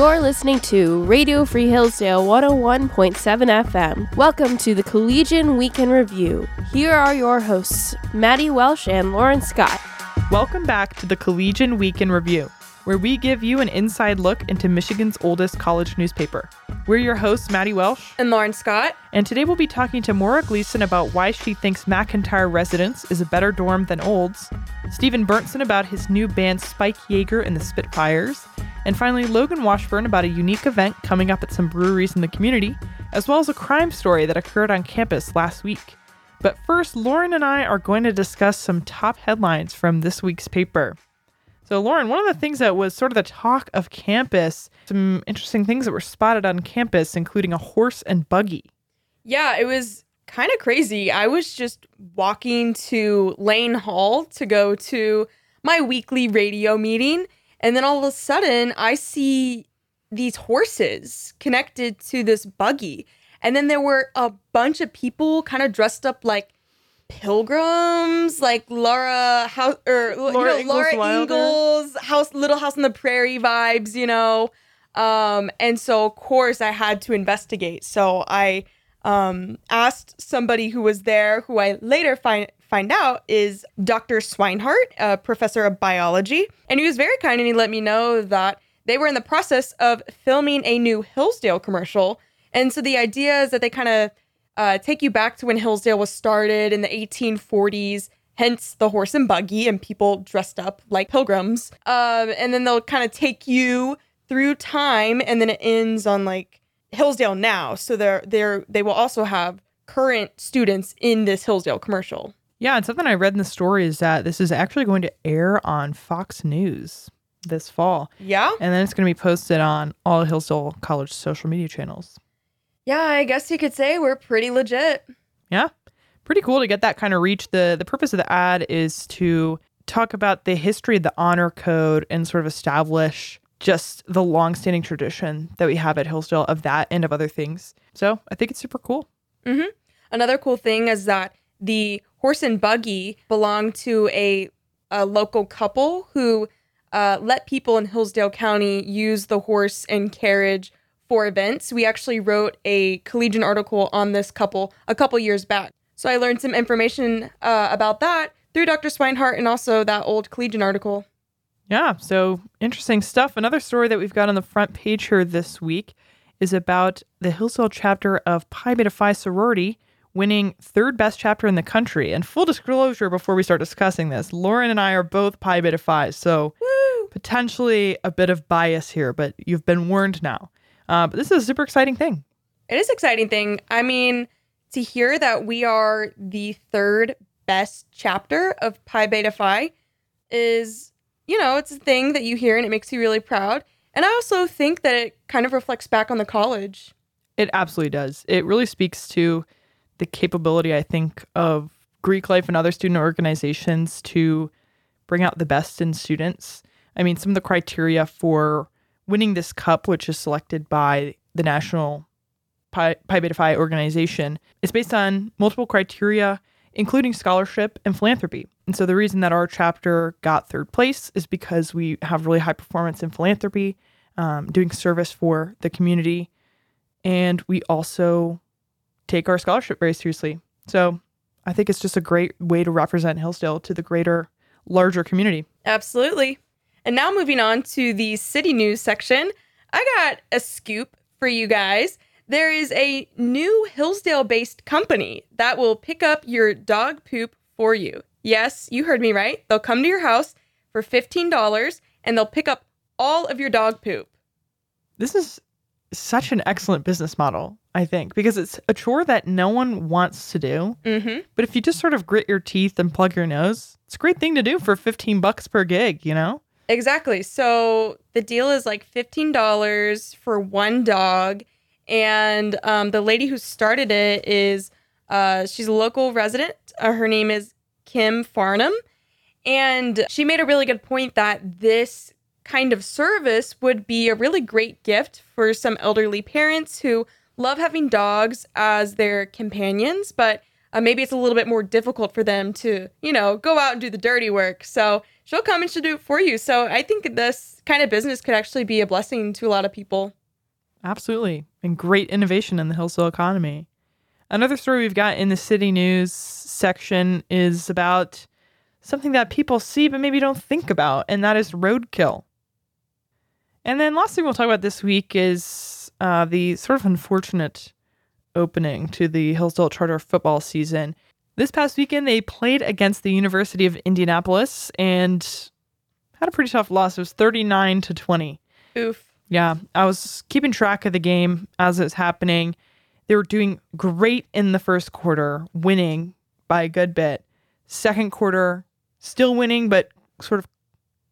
You're listening to Radio Free Hillsdale 101.7 FM. Welcome to the Collegian Week in Review. Here are your hosts, Maddy Welsh and Lauren Scott. Welcome back to the Collegian Week in Review, where we give you an inside look into Michigan's oldest college newspaper. We're your hosts, Maddy Welsh and Lauren Scott, and today we'll be talking to Moira Gleason about why she thinks McIntyre Residence is a better dorm than Olds, Stephen Berntson about his new band Spike Yeager and the Spitfires, and finally Logan Washburn about a unique event coming up at some breweries in the community, as well as a crime story that occurred on campus last week. But first, Lauren and I are going to discuss some top headlines from this week's paper. So, Lauren, one of the things that was sort of the talk of campus, some interesting things that were spotted on campus, including a horse and buggy. Yeah, it was kind of crazy. I was just walking to Lane Hall to go to my weekly radio meeting, and then all of a sudden, I see these horses connected to this buggy. And then there were a bunch of people kind of dressed up like pilgrims, like Laura House or Laura, you know, Laura Ingalls House Little House on the Prairie vibes, you know. Um, and so of course I had to investigate. So I um, asked somebody who was there, who I later find find out is Dr. Swinehart, a professor of biology, and he was very kind and he let me know that they were in the process of filming a new Hillsdale commercial and so the idea is that they kind of uh, take you back to when Hillsdale was started in the 1840s, hence the horse and buggy and people dressed up like pilgrims. Um, and then they'll kind of take you through time, and then it ends on like Hillsdale now. So they're they're they will also have current students in this Hillsdale commercial. Yeah, and something I read in the story is that this is actually going to air on Fox News this fall. Yeah. And then it's going to be posted on all Hillsdale College social media channels yeah, I guess you could say we're pretty legit. Yeah. Pretty cool to get that kind of reach. The the purpose of the ad is to talk about the history of the honor code and sort of establish just the long-standing tradition that we have at Hillsdale of that and of other things. So I think it's super cool. Mm-hmm. Another cool thing is that the horse and buggy belong to a, a local couple who uh, let people in Hillsdale County use the horse and carriage for events. We actually wrote a Collegian article on this couple a couple years back. So I learned some information uh, about that through Dr. Swinehart and also that old Collegian article. Yeah, so interesting stuff. Another story that we've got on the front page here this week is about the Hillsdale chapter of Pi Beta Phi sorority winning third best chapter in the country. And full disclosure before we start discussing this, Lauren and I are both Pi Beta Phi, so Woo! potentially a bit of bias here, but you've been warned now. Uh, but this is a super exciting thing. It is exciting thing. I mean, to hear that we are the third best chapter of Pi Beta Phi is, you know, it's a thing that you hear and it makes you really proud. And I also think that it kind of reflects back on the college. It absolutely does. It really speaks to the capability, I think, of Greek life and other student organizations to bring out the best in students. I mean, some of the criteria for winning this cup, which is selected by the National Pi, Pi Beta Phi organization, is based on multiple criteria, including scholarship and philanthropy. And so the reason that our chapter got third place is because we have really high performance in philanthropy, um, doing service for the community, and we also take our scholarship very seriously. So I think it's just a great way to represent Hillsdale to the greater, larger community. Absolutely. And now moving on to the city news section, I got a scoop for you guys. There is a new Hillsdale based company that will pick up your dog poop for you. Yes, you heard me right. They'll come to your house for $15 and they'll pick up all of your dog poop. This is such an excellent business model, I think, because it's a chore that no one wants to do. Mm-hmm. But if you just sort of grit your teeth and plug your nose, it's a great thing to do for 15 bucks per gig, you know? Exactly. So the deal is like $15 for one dog. And um, the lady who started it is, uh, she's a local resident. Uh, her name is Kim Farnham. And she made a really good point that this kind of service would be a really great gift for some elderly parents who love having dogs as their companions, but uh, maybe it's a little bit more difficult for them to, you know, go out and do the dirty work. So she'll come and she'll do it for you. So I think this kind of business could actually be a blessing to a lot of people. Absolutely. And great innovation in the Hillsdale economy. Another story we've got in the city news section is about something that people see but maybe don't think about, and that is roadkill. And then last thing we'll talk about this week is uh, the sort of unfortunate opening to the Hillsdale Charger football season. This past weekend, they played against the University of Indianapolis and had a pretty tough loss. It was 39 to 20. Oof. Yeah, I was keeping track of the game as it was happening. They were doing great in the first quarter, winning by a good bit. Second quarter, still winning, but sort of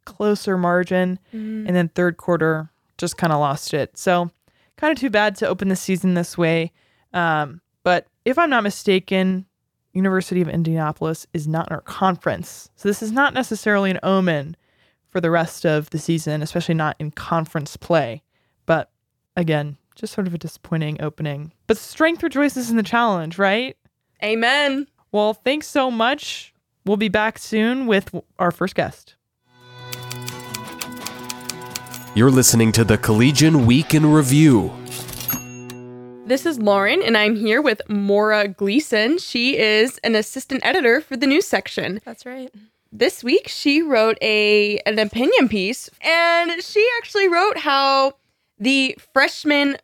closer margin. Mm. And then third quarter, just kind of lost it. So, kind of too bad to open the season this way. Um, but if I'm not mistaken, University of Indianapolis is not in our conference. So, this is not necessarily an omen for the rest of the season, especially not in conference play. But again, just sort of a disappointing opening. But strength rejoices in the challenge, right? Amen. Well, thanks so much. We'll be back soon with our first guest. You're listening to the Collegian Week in Review. This is Lauren, and I'm here with Moira Gleason. She is an assistant editor for the news section. That's right. This week, she wrote a an opinion piece, and she actually wrote how the freshman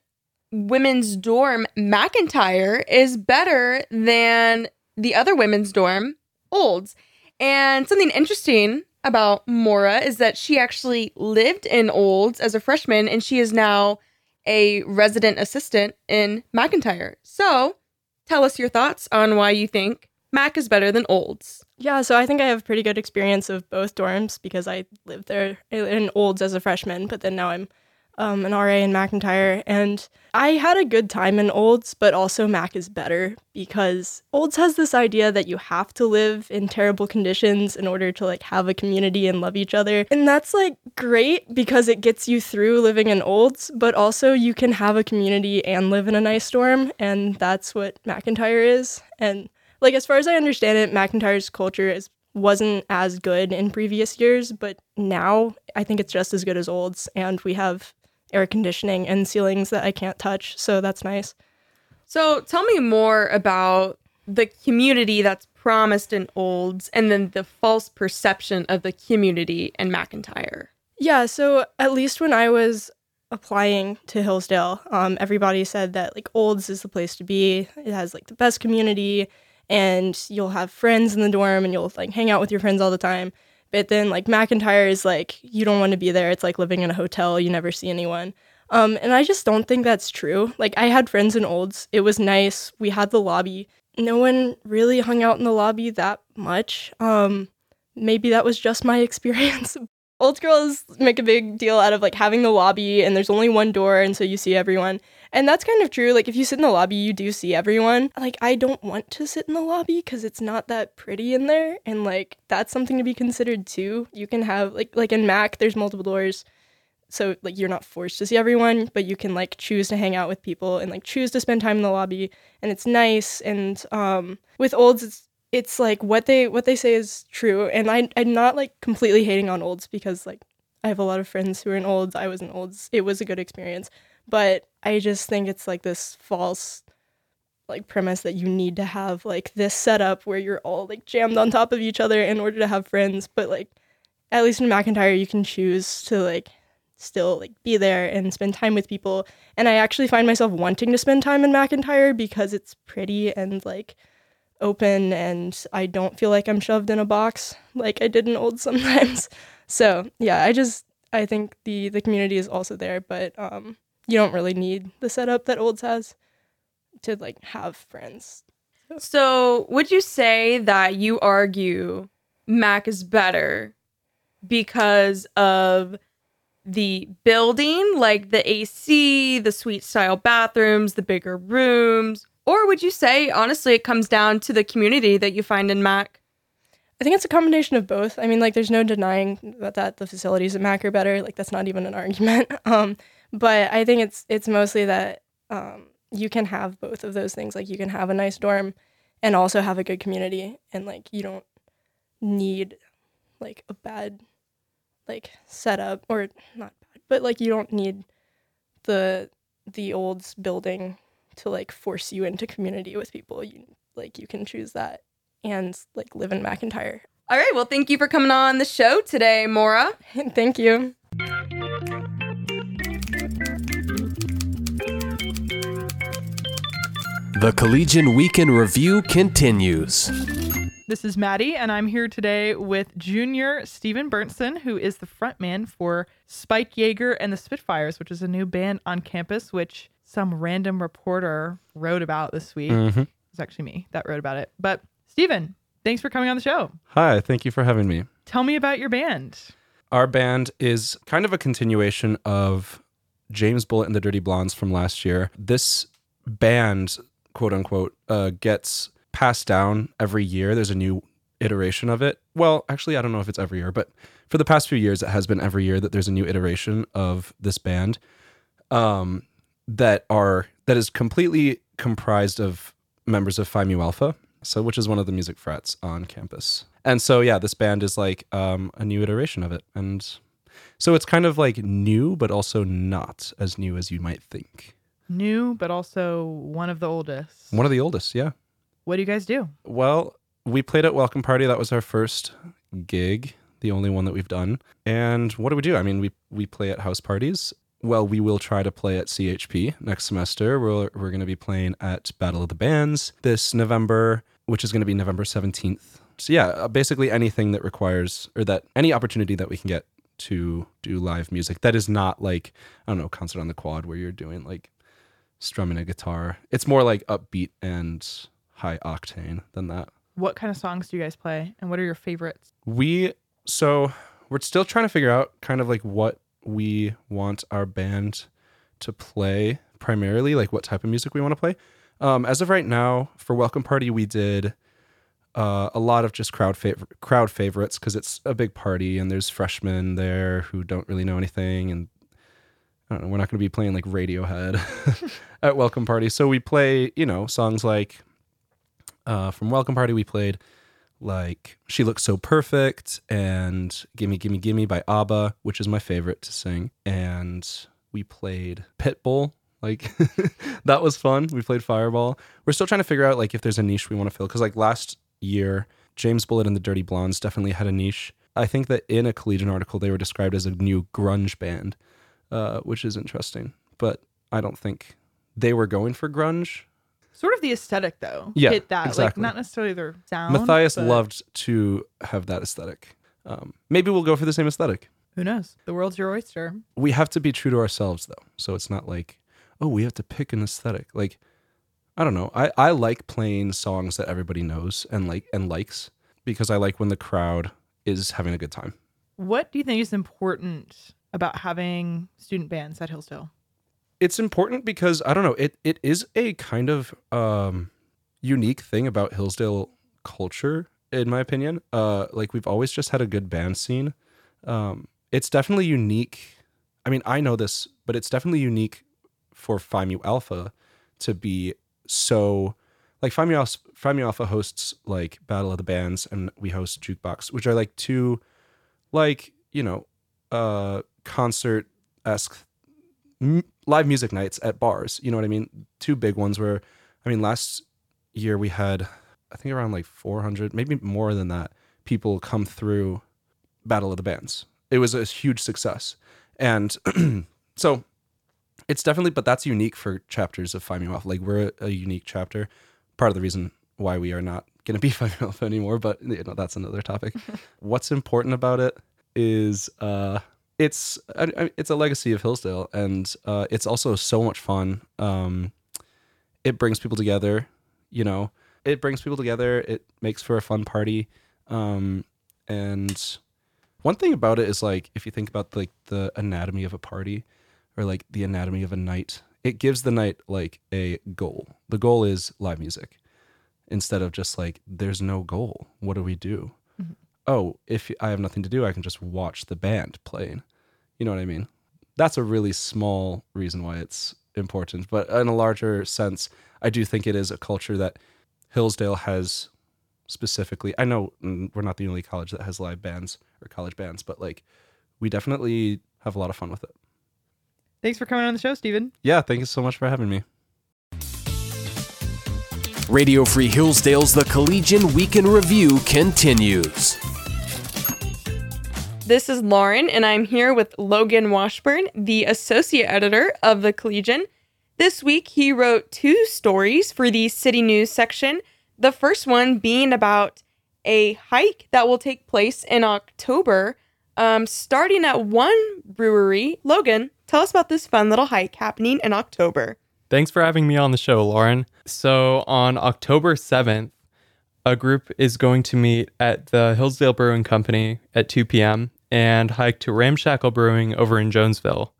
women's dorm McIntyre is better than the other women's dorm Olds. And something interesting about Moira is that she actually lived in Olds as a freshman, and she is now a resident assistant in McIntyre. So, tell us your thoughts on why you think Mac is better than Olds. Yeah, so I think I have pretty good experience of both dorms because I lived there in Olds as a freshman, but then now I'm um, an RA in McIntyre, and I had a good time in Olds, but also Mac is better because Olds has this idea that you have to live in terrible conditions in order to like have a community and love each other, and that's like great because it gets you through living in Olds, but also you can have a community and live in a nice dorm, and that's what McIntyre is, and like as far as I understand it, McIntyre's culture is wasn't as good in previous years, but now I think it's just as good as Olds, and we have air conditioning and ceilings that I can't touch, so that's nice. So, tell me more about the community that's promised in Olds and then the false perception of the community in McIntyre. Yeah, so at least when I was applying to Hillsdale, um, everybody said that like Olds is the place to be. It has like the best community, and you'll have friends in the dorm, and you'll like hang out with your friends all the time. But then like McIntyre is like you don't want to be there. It's like living in a hotel. You never see anyone. Um, and I just don't think that's true. Like I had friends in Olds. It was nice. We had the lobby. No one really hung out in the lobby that much. Um, maybe that was just my experience. Olds girls make a big deal out of like having the lobby and there's only one door and so you see everyone. And that's kind of true. Like if you sit in the lobby, you do see everyone. Like I don't want to sit in the lobby cuz it's not that pretty in there and like that's something to be considered too. You can have like like in Mac there's multiple doors. So like you're not forced to see everyone, but you can like choose to hang out with people and like choose to spend time in the lobby and it's nice and um with Olds it's it's like what they what they say is true and I I'm not like completely hating on Olds because like I have a lot of friends who are in Olds. I was in Olds. It was a good experience. But I just think it's like this false like premise that you need to have like this setup where you're all like jammed on top of each other in order to have friends, but like at least in McIntyre you can choose to like still like be there and spend time with people. And I actually find myself wanting to spend time in McIntyre because it's pretty and like open and I don't feel like I'm shoved in a box like I did in Old sometimes. So yeah, I just I think the the community is also there, but um you don't really need the setup that Olds has to like have friends. So, would you say that you argue Mac is better because of the building, like the AC, the suite style bathrooms, the bigger rooms? Or would you say, honestly, it comes down to the community that you find in Mac? I think it's a combination of both. I mean, like, there's no denying that, that the facilities at Mac are better. Like, that's not even an argument. Um, but I think it's it's mostly that um, you can have both of those things. Like, you can have a nice dorm and also have a good community, and like, you don't need like a bad like setup or not bad, but like you don't need the the old building to like force you into community with people. You like you can choose that and like live in McIntyre. All right. Well, thank you for coming on the show today, Moira. Thank you. The Collegian Week in Review continues. This is Maddy, and I'm here today with junior Stephen Berntson, who is the frontman for Spike Yeager and the Spitfires, which is a new band on campus, which some random reporter wrote about this week. Mhm. It was actually me that wrote about it. But Stephen, thanks for coming on the show. Hi, thank you for having me. Tell me about your band. Our band is kind of a continuation of James Bullet and the Dirty Blondes from last year. This band, quote unquote, uh, gets passed down every year. There's a new iteration of it. Well, actually, I don't know if it's every year, but for the past few years, it has been every year that there's a new iteration of this band um, that are that is completely comprised of members of Phi Mu Alpha, so which is one of the music frats on campus. And so yeah, this band is like um, a new iteration of it, and so it's kind of like new, but also not as new as you might think. New, but also one of the oldest. One of the oldest, yeah. What do you guys do? Well, we played at Welcome Party. That was our first gig, the only one that we've done. And what do we do? I mean, we we play at house parties. Well, we will try to play at CHP next semester. We're we're going to be playing at Battle of the Bands this November, which is going to be November 17th. So yeah, uh, basically anything that requires or that any opportunity that we can get to do live music that is not like I don't know, concert on the quad where you're doing like strumming a guitar. It's more like upbeat and high octane than that. What kind of songs do you guys play? And what are your favorites? We so we're still trying to figure out kind of like what we want our band to play primarily, like what type of music we want to play. Um, as of right now, for Welcome Party, we did uh, a lot of just crowd fav- crowd favorites because it's a big party and there's freshmen there who don't really know anything and I don't know, we're not going to be playing like Radiohead at Welcome Party. So we play, you know, songs like uh, from Welcome Party, we played like She Looks So Perfect and Gimme Gimme Gimme by ABBA, which is my favorite to sing. And we played Pitbull. Like that was fun. We played Fireball. We're still trying to figure out like if there's a niche we want to fill. Cause like last year, James Bullet and the Dirty Blondes definitely had a niche. I think that in a Collegian article, they were described as a new grunge band, uh, which is interesting. But I don't think they were going for grunge. Sort of the aesthetic though. Yeah, Hit that. Like not necessarily their sound. Matthias but loved to have that aesthetic. Um, maybe we'll go for the same aesthetic. Who knows? The world's your oyster. We have to be true to ourselves, though. So it's not like, oh, we have to pick an aesthetic. Like, I don't know. I, I like playing songs that everybody knows and like and likes because I like when the crowd is having a good time. What do you think is important about having student bands at Hillsdale? It's important because I don't know. It it is a kind of um, unique thing about Hillsdale culture, in my opinion. Uh, like we've always just had a good band scene. Um, it's definitely unique. I mean, I know this, but it's definitely unique for Phi Mu Alpha to be so like Phi Mu Alpha, Phi Mu Alpha hosts like Battle of the Bands and we host Jukebox, which are like two like, you know, uh concert esque m- live music nights at bars. You know what I mean? Two big ones where I mean last year we had I think around like 400, maybe more than that, people come through Battle of the Bands. It was a huge success. And so it's definitely, but that's unique for chapters of Phi Mu Alpha. Like we're a, a unique chapter. Part of the reason why we are not going to be Phi Mu Alpha anymore, but you know, that's another topic. What's important about it is uh, it's it's a legacy of Hillsdale, and uh, it's also so much fun. Um, it brings people together. You know, it brings people together. It makes for a fun party. Um, and one thing about it is like if you think about like the anatomy of a party or like the anatomy of a night, it gives the night like a goal. The goal is live music instead of just like there's no goal. What do we do? Oh, if I have nothing to do, I can just watch the band playing. You know what I mean? That's a really small reason why it's important, but in a larger sense, I do think it is a culture that Hillsdale has specifically. I know mm, we're not the only college that has live bands or college bands, but like we definitely have a lot of fun with it. Thanks for coming on the show, Stephen. Yeah, thank you so much for having me. Radio Free Hillsdale's The Collegian Week in Review continues. This is Lauren, and I'm here with Logan Washburn, the associate editor of the Collegian. This week, he wrote two stories for the City News section. The first one being about a hike that will take place in October, um, starting at one brewery. Logan, tell us about this fun little hike happening in October. Thanks for having me on the show, Lauren. So, on October 7th, a group is going to meet at the Hillsdale Brewing Company at 2 p.m. and hike to Ramshackle Brewing over in Jonesville.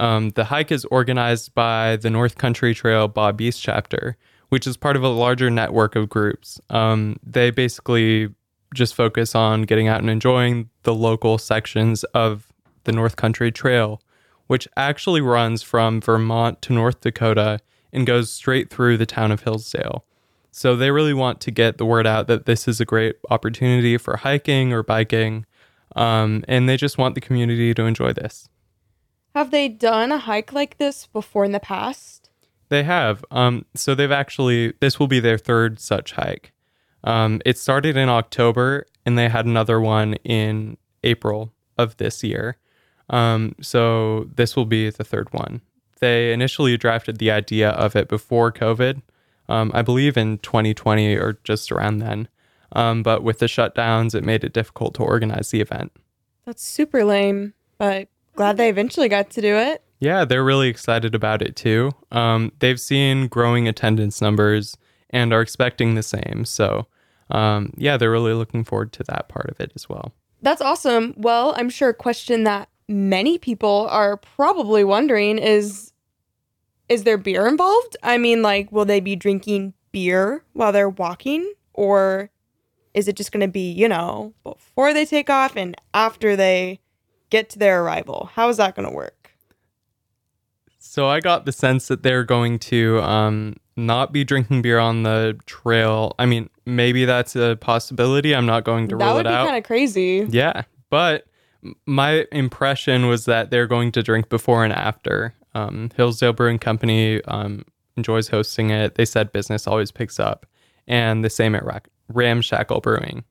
Um, the hike is organized by the North Country Trail Baw Beese chapter, which is part of a larger network of groups. Um, they basically just focus on getting out and enjoying the local sections of the North Country Trail, which actually runs from Vermont to North Dakota and goes straight through the town of Hillsdale. So they really want to get the word out that this is a great opportunity for hiking or biking, um, and they just want the community to enjoy this. Have they done a hike like this before in the past? They have. Um, so they've actually, this will be their third such hike. Um, it started in October and they had another one in April of this year. Um, so this will be the third one. They initially drafted the idea of it before COVID, um, I believe in 2020 or just around then. Um, but with the shutdowns, it made it difficult to organize the event. That's super lame, but glad they eventually got to do it. Yeah, they're really excited about it too. Um, they've seen growing attendance numbers and are expecting the same. So, um, yeah, they're really looking forward to that part of it as well. That's awesome. Well, I'm sure a question that many people are probably wondering is is there beer involved? I mean, like will they be drinking beer while they're walking or is it just going to be, you know, before they take off and after they get to their arrival? How is that going to work? So I got the sense that they're going to um, not be drinking beer on the trail. I mean, maybe that's a possibility. I'm not going to that rule would it be out. kind of crazy. Yeah, but my impression was that they're going to drink before and after. Um, Hillsdale Brewing Company um, enjoys hosting it. They said business always picks up, and the same at Ra- Ramshackle Brewing.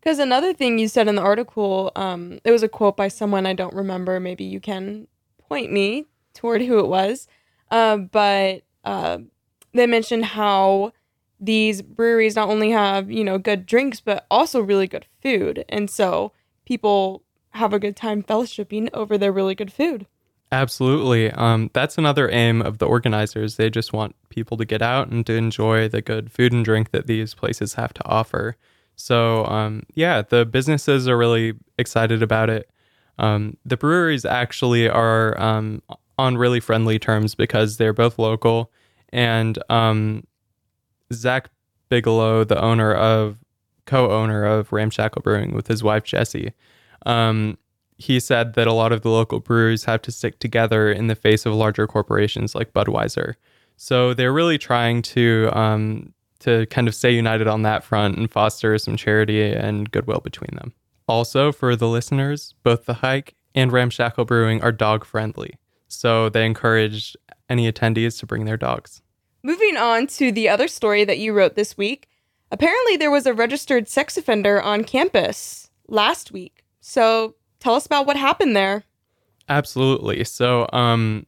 Because another thing you said in the article, um, it was a quote by someone I don't remember. Maybe you can point me toward who it was. Uh, but uh, they mentioned how these breweries not only have you know good drinks, but also really good food, and so people have a good time fellowshipping over their really good food. Absolutely. Um, that's another aim of the organizers. They just want people to get out and to enjoy the good food and drink that these places have to offer. So, um, yeah, the businesses are really excited about it. Um, the breweries actually are um, on really friendly terms because they're both local. And um, Zach Bigelow, the owner of, co owner of Ramshackle Brewing with his wife, Jessie, um, he said that a lot of the local breweries have to stick together in the face of larger corporations like Budweiser. So they're really trying to um, to kind of stay united on that front and foster some charity and goodwill between them. Also, for the listeners, both the hike and Ramshackle Brewing are dog friendly, so they encourage any attendees to bring their dogs. Moving on to the other story that you wrote this week. Apparently, there was a registered sex offender on campus last week. So tell us about what happened there. Absolutely. So, um,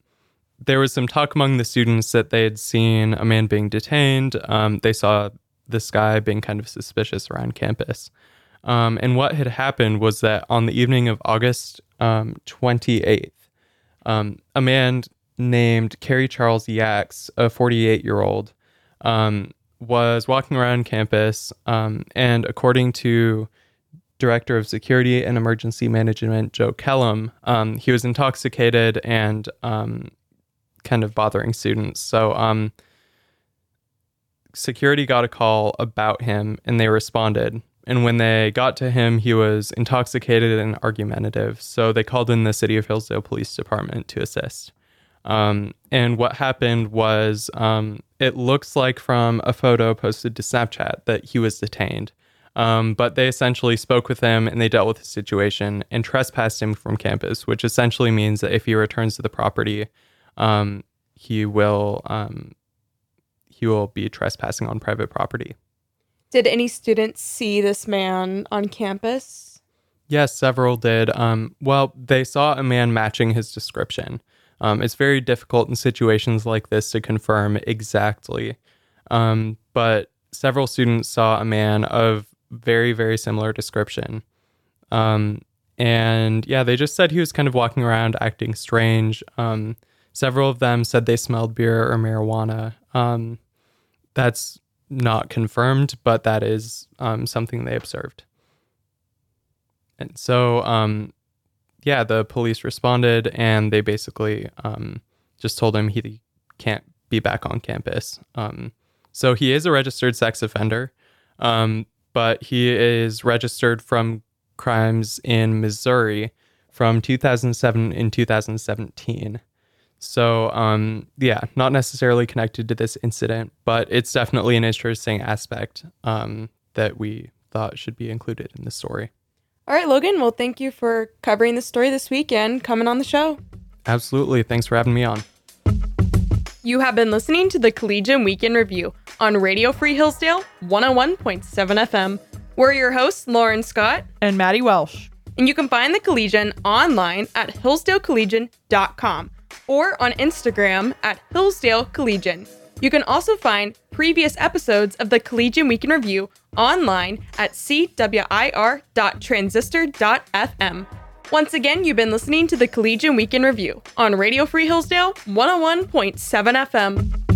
there was some talk among the students that they had seen a man being detained. Um, they saw this guy being kind of suspicious around campus. Um, and what had happened was that on the evening of August um, 28th, um, a man named Kerry Charles Yax, a 48 year old, um, was walking around campus. um, and according to Director of Security and Emergency Management, Joe Kellum, um, he was intoxicated and um, kind of bothering students. So, um, security got a call about him and they responded. And when they got to him, he was intoxicated and argumentative. So they called in the City of Hillsdale Police Department to assist. Um, and what happened was um, it looks like from a photo posted to Snapchat that he was detained. Um, but they essentially spoke with him and they dealt with the situation and trespassed him from campus, which essentially means that if he returns to the property, um, he will um, he will be trespassing on private property. Did any students see this man on campus? Yes, several did. Um, well, they saw a man matching his description. Um, it's very difficult in situations like this to confirm exactly, um, but several students saw a man of very, very similar description. Um, and yeah, they just said he was kind of walking around acting strange. Um, several of them said they smelled beer or marijuana. Um, that's not confirmed, but that is um, something they observed. And so, um, yeah, the police responded and they basically um, just told him he can't be back on campus. Um, so he is a registered sex offender, um, but he is registered from crimes in Missouri from 2007 and 2017. So, um, yeah, not necessarily connected to this incident, but it's definitely an interesting aspect um, that we thought should be included in the story. All right, Logan. Well, thank you for covering the story this weekend, coming on the show. Absolutely. Thanks for having me on. You have been listening to the Collegian Week in Review on Radio Free Hillsdale 101.7 FM. We're your hosts, Lauren Scott. And Maddy Welsh. And you can find the Collegian online at hillsdalecollegian.com or on Instagram at Hillsdale Collegian. You can also find previous episodes of the Collegian Week in Review online at cwir.transistor.fm. Once again, you've been listening to the Collegian Week in Review on Radio Free Hillsdale 101.7 FM.